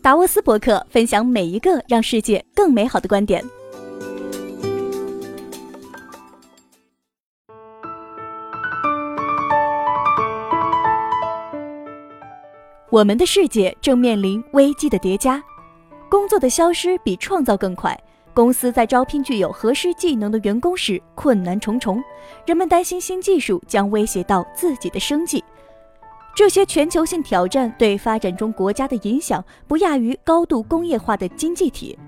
达沃斯博客分享每一个让世界更美好的观点。我们的世界正面临危机的叠加，工作的消失比创造更快。公司在招聘具有合适技能的员工时困难重重，人们担心新技术将威胁到自己的生计。这些全球性挑战对发展中国家的影响不亚于高度工业化的经济体。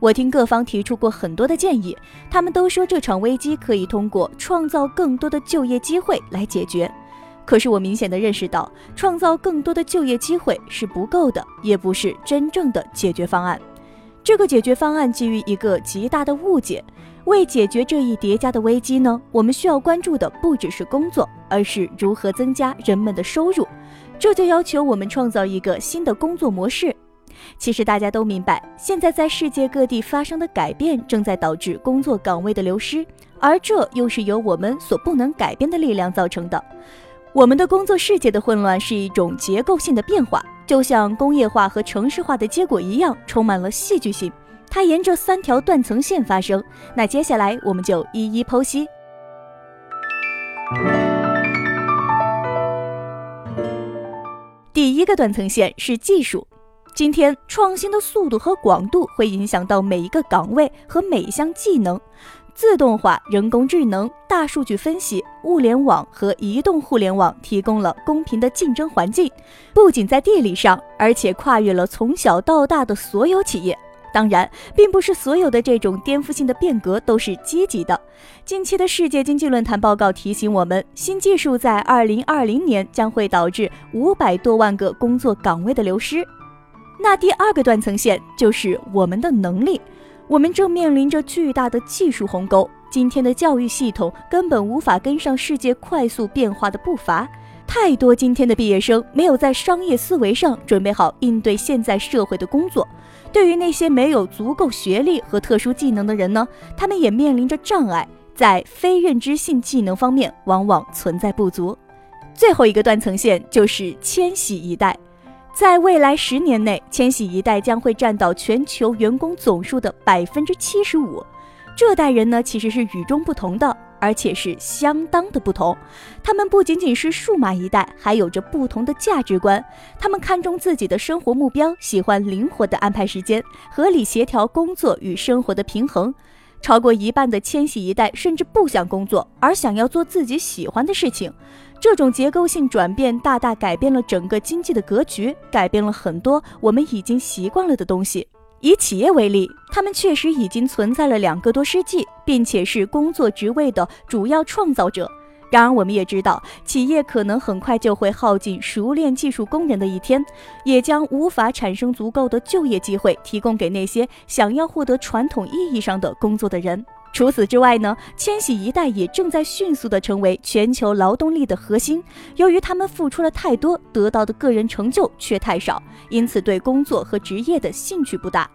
我听各方提出过很多的建议，他们都说这场危机可以通过创造更多的就业机会来解决。可是我明显的认识到，创造更多的就业机会是不够的，也不是真正的解决方案。这个解决方案基于一个极大的误解。为解决这一叠加的危机呢，我们需要关注的不只是工作，而是如何增加人们的收入。这就要求我们创造一个新的工作模式。其实大家都明白，现在在世界各地发生的改变正在导致工作岗位的流失，而这又是由我们所不能改变的力量造成的。我们的工作世界的混乱是一种结构性的变化，就像工业化和城市化的结果一样，充满了戏剧性。它沿着三条断层线发生。那接下来我们就一一剖析。第一个断层线是技术。今天创新的速度和广度会影响到每一个岗位和每一项技能。自动化、人工智能、大数据分析、物联网和移动互联网提供了公平的竞争环境，不仅在地理上，而且跨越了从小到大的所有企业。当然，并不是所有的这种颠覆性的变革都是积极的。近期的世界经济论坛报告提醒我们，新技术在二零二零年将会导致五百多万个工作岗位的流失。那第二个断层线就是我们的能力。我们正面临着巨大的技术鸿沟，今天的教育系统根本无法跟上世界快速变化的步伐。太多今天的毕业生没有在商业思维上准备好应对现在社会的工作。对于那些没有足够学历和特殊技能的人呢，他们也面临着障碍，在非认知性技能方面往往存在不足。最后一个断层线就是千禧一代。在未来十年内，千禧一代将会占到全球员工总数的百分之七十五。这代人呢，其实是与众不同的，而且是相当的不同。他们不仅仅是数码一代，还有着不同的价值观。他们看重自己的生活目标，喜欢灵活的安排时间，合理协调工作与生活的平衡。超过一半的千禧一代甚至不想工作，而想要做自己喜欢的事情。这种结构性转变大大改变了整个经济的格局，改变了很多我们已经习惯了的东西。以企业为例，他们确实已经存在了两个多世纪，并且是工作职位的主要创造者。然而，我们也知道，企业可能很快就会耗尽熟练技术工人的一天，也将无法产生足够的就业机会，提供给那些想要获得传统意义上的工作的人。除此之外呢，千禧一代也正在迅速地成为全球劳动力的核心。由于他们付出了太多，得到的个人成就却太少，因此对工作和职业的兴趣不大。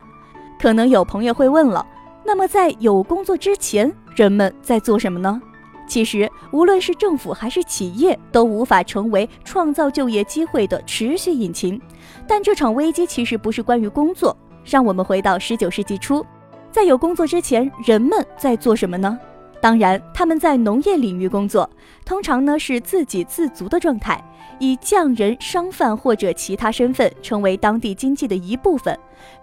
可能有朋友会问了，那么在有工作之前，人们在做什么呢？其实，无论是政府还是企业，都无法成为创造就业机会的持续引擎。但这场危机其实不是关于工作。让我们回到十九世纪初，在有工作之前，人们在做什么呢？当然，他们在农业领域工作，通常呢是自给自足的状态，以匠人、商贩或者其他身份成为当地经济的一部分。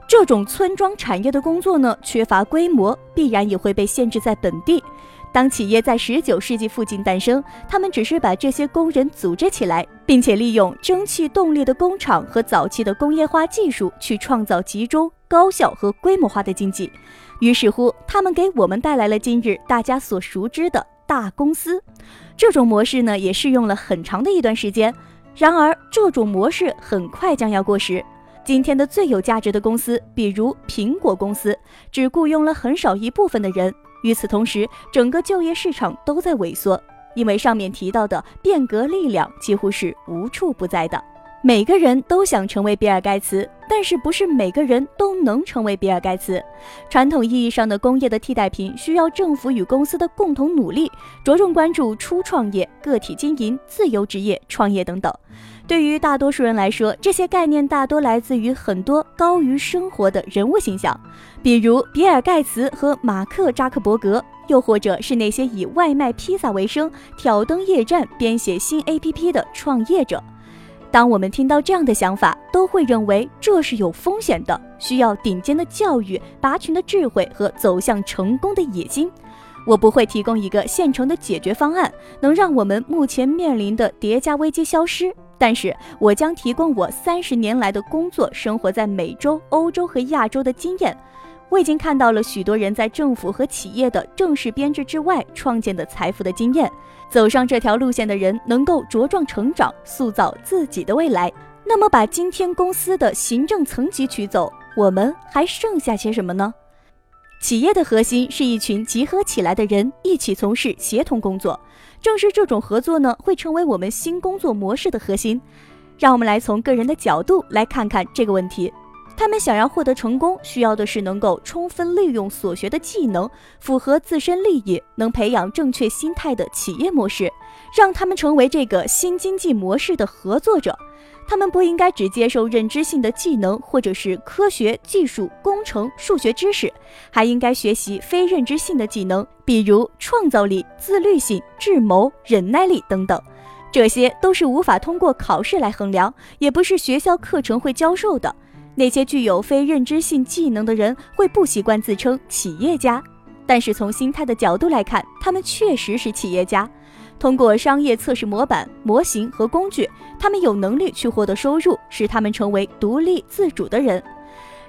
这种村庄产业的工作呢，缺乏规模，必然也会被限制在本地。当企业在十九世纪附近诞生，他们只是把这些工人组织起来，并且利用蒸汽动力的工厂和早期的工业化技术去创造集中、高效和规模化的经济。于是乎，他们给我们带来了今日大家所熟知的大公司。这种模式呢，也适用了很长的一段时间。然而，这种模式很快将要过时。今天的最有价值的公司，比如苹果公司，只雇佣了很少一部分的人。与此同时，整个就业市场都在萎缩，因为上面提到的变革力量几乎是无处不在的。每个人都想成为比尔盖茨，但是不是每个人都能成为比尔盖茨。传统意义上的工业的替代品需要政府与公司的共同努力，着重关注初创业、个体经营、自由职业、创业等等。对于大多数人来说，这些概念大多来自于很多高于生活的人物形象，比如比尔盖茨和马克扎克伯格，又或者是那些以外卖披萨为生、挑灯夜战编写新 APP 的创业者。当我们听到这样的想法，都会认为这是有风险的，需要顶尖的教育、拔群的智慧和走向成功的野心。我不会提供一个现成的解决方案，能让我们目前面临的叠加危机消失。但是我将提供我三十年来的工作、生活在美洲、欧洲和亚洲的经验。我已经看到了许多人在政府和企业的正式编制之外创建的财富的经验。走上这条路线的人能够茁壮成长，塑造自己的未来。那么，把今天公司的行政层级取走，我们还剩下些什么呢？企业的核心是一群集合起来的人一起从事协同工作。正是这种合作呢，会成为我们新工作模式的核心。让我们来从个人的角度来看看这个问题。他们想要获得成功，需要的是能够充分利用所学的技能，符合自身利益，能培养正确心态的企业模式，让他们成为这个新经济模式的合作者。他们不应该只接受认知性的技能，或者是科学技术、工程、数学知识，还应该学习非认知性的技能，比如创造力、自律性、智谋、忍耐力等等。这些都是无法通过考试来衡量，也不是学校课程会教授的。那些具有非认知性技能的人会不习惯自称企业家，但是从心态的角度来看，他们确实是企业家。通过商业测试模板、模型和工具，他们有能力去获得收入，使他们成为独立自主的人。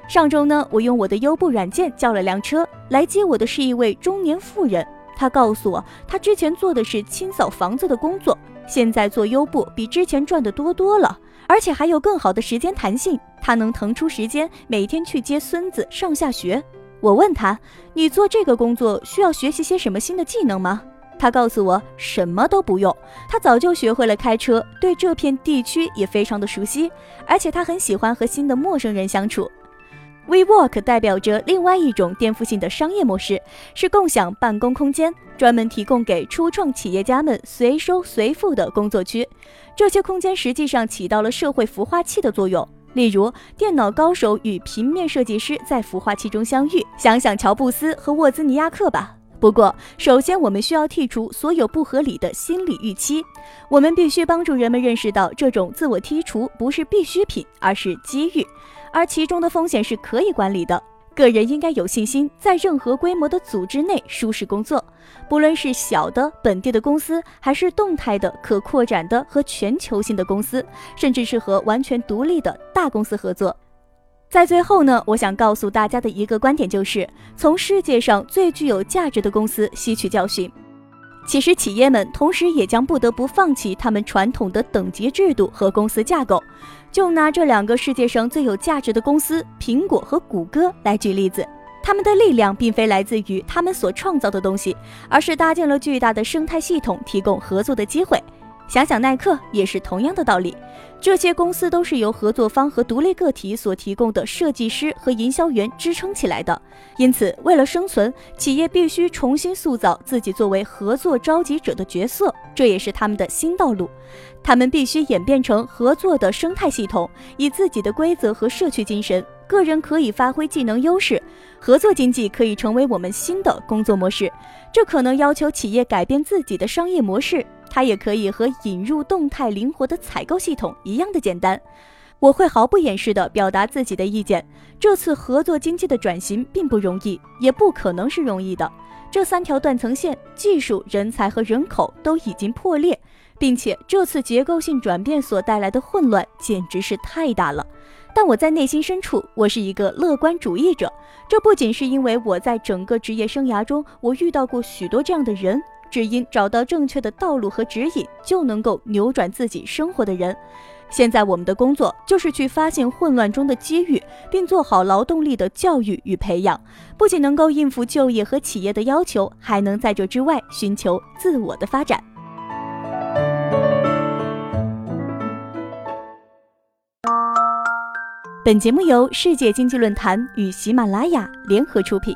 上周呢，我用我的优步软件叫了辆车来接我的是一位中年妇人。她告诉我，她之前做的是清扫房子的工作，现在做优步比之前赚的多多了。而且还有更好的时间弹性，他能腾出时间每天去接孙子上下学。我问他：“你做这个工作需要学习些什么新的技能吗？”他告诉我：“什么都不用，他早就学会了开车，对这片地区也非常的熟悉，而且他很喜欢和新的陌生人相处。” WeWork 代表着另外一种颠覆性的商业模式，是共享办公空间，专门提供给初创企业家们随收随付的工作区。这些空间实际上起到了社会孵化器的作用，例如电脑高手与平面设计师在孵化器中相遇，想想乔布斯和沃兹尼亚克吧。不过，首先我们需要剔除所有不合理的心理预期，我们必须帮助人们认识到，这种自我剔除不是必需品，而是机遇。而其中的风险是可以管理的。个人应该有信心，在任何规模的组织内舒适工作，不论是小的本地的公司，还是动态的可扩展的和全球性的公司，甚至是和完全独立的大公司合作。在最后呢，我想告诉大家的一个观点就是，从世界上最具有价值的公司吸取教训。其实，企业们同时也将不得不放弃他们传统的等级制度和公司架构。就拿这两个世界上最有价值的公司——苹果和谷歌来举例子，他们的力量并非来自于他们所创造的东西，而是搭建了巨大的生态系统，提供合作的机会。想想耐克也是同样的道理，这些公司都是由合作方和独立个体所提供的设计师和营销员支撑起来的。因此，为了生存，企业必须重新塑造自己作为合作召集者的角色，这也是他们的新道路。他们必须演变成合作的生态系统，以自己的规则和社区精神，个人可以发挥技能优势，合作经济可以成为我们新的工作模式。这可能要求企业改变自己的商业模式。它也可以和引入动态灵活的采购系统一样的简单。我会毫不掩饰地表达自己的意见。这次合作经济的转型并不容易，也不可能是容易的。这三条断层线——技术、人才和人口——都已经破裂，并且这次结构性转变所带来的混乱简直是太大了。但我在内心深处，我是一个乐观主义者。这不仅是因为我在整个职业生涯中，我遇到过许多这样的人。只因找到正确的道路和指引，就能够扭转自己生活的人。现在我们的工作就是去发现混乱中的机遇，并做好劳动力的教育与培养，不仅能够应付就业和企业的要求，还能在这之外寻求自我的发展。本节目由世界经济论坛与喜马拉雅联合出品。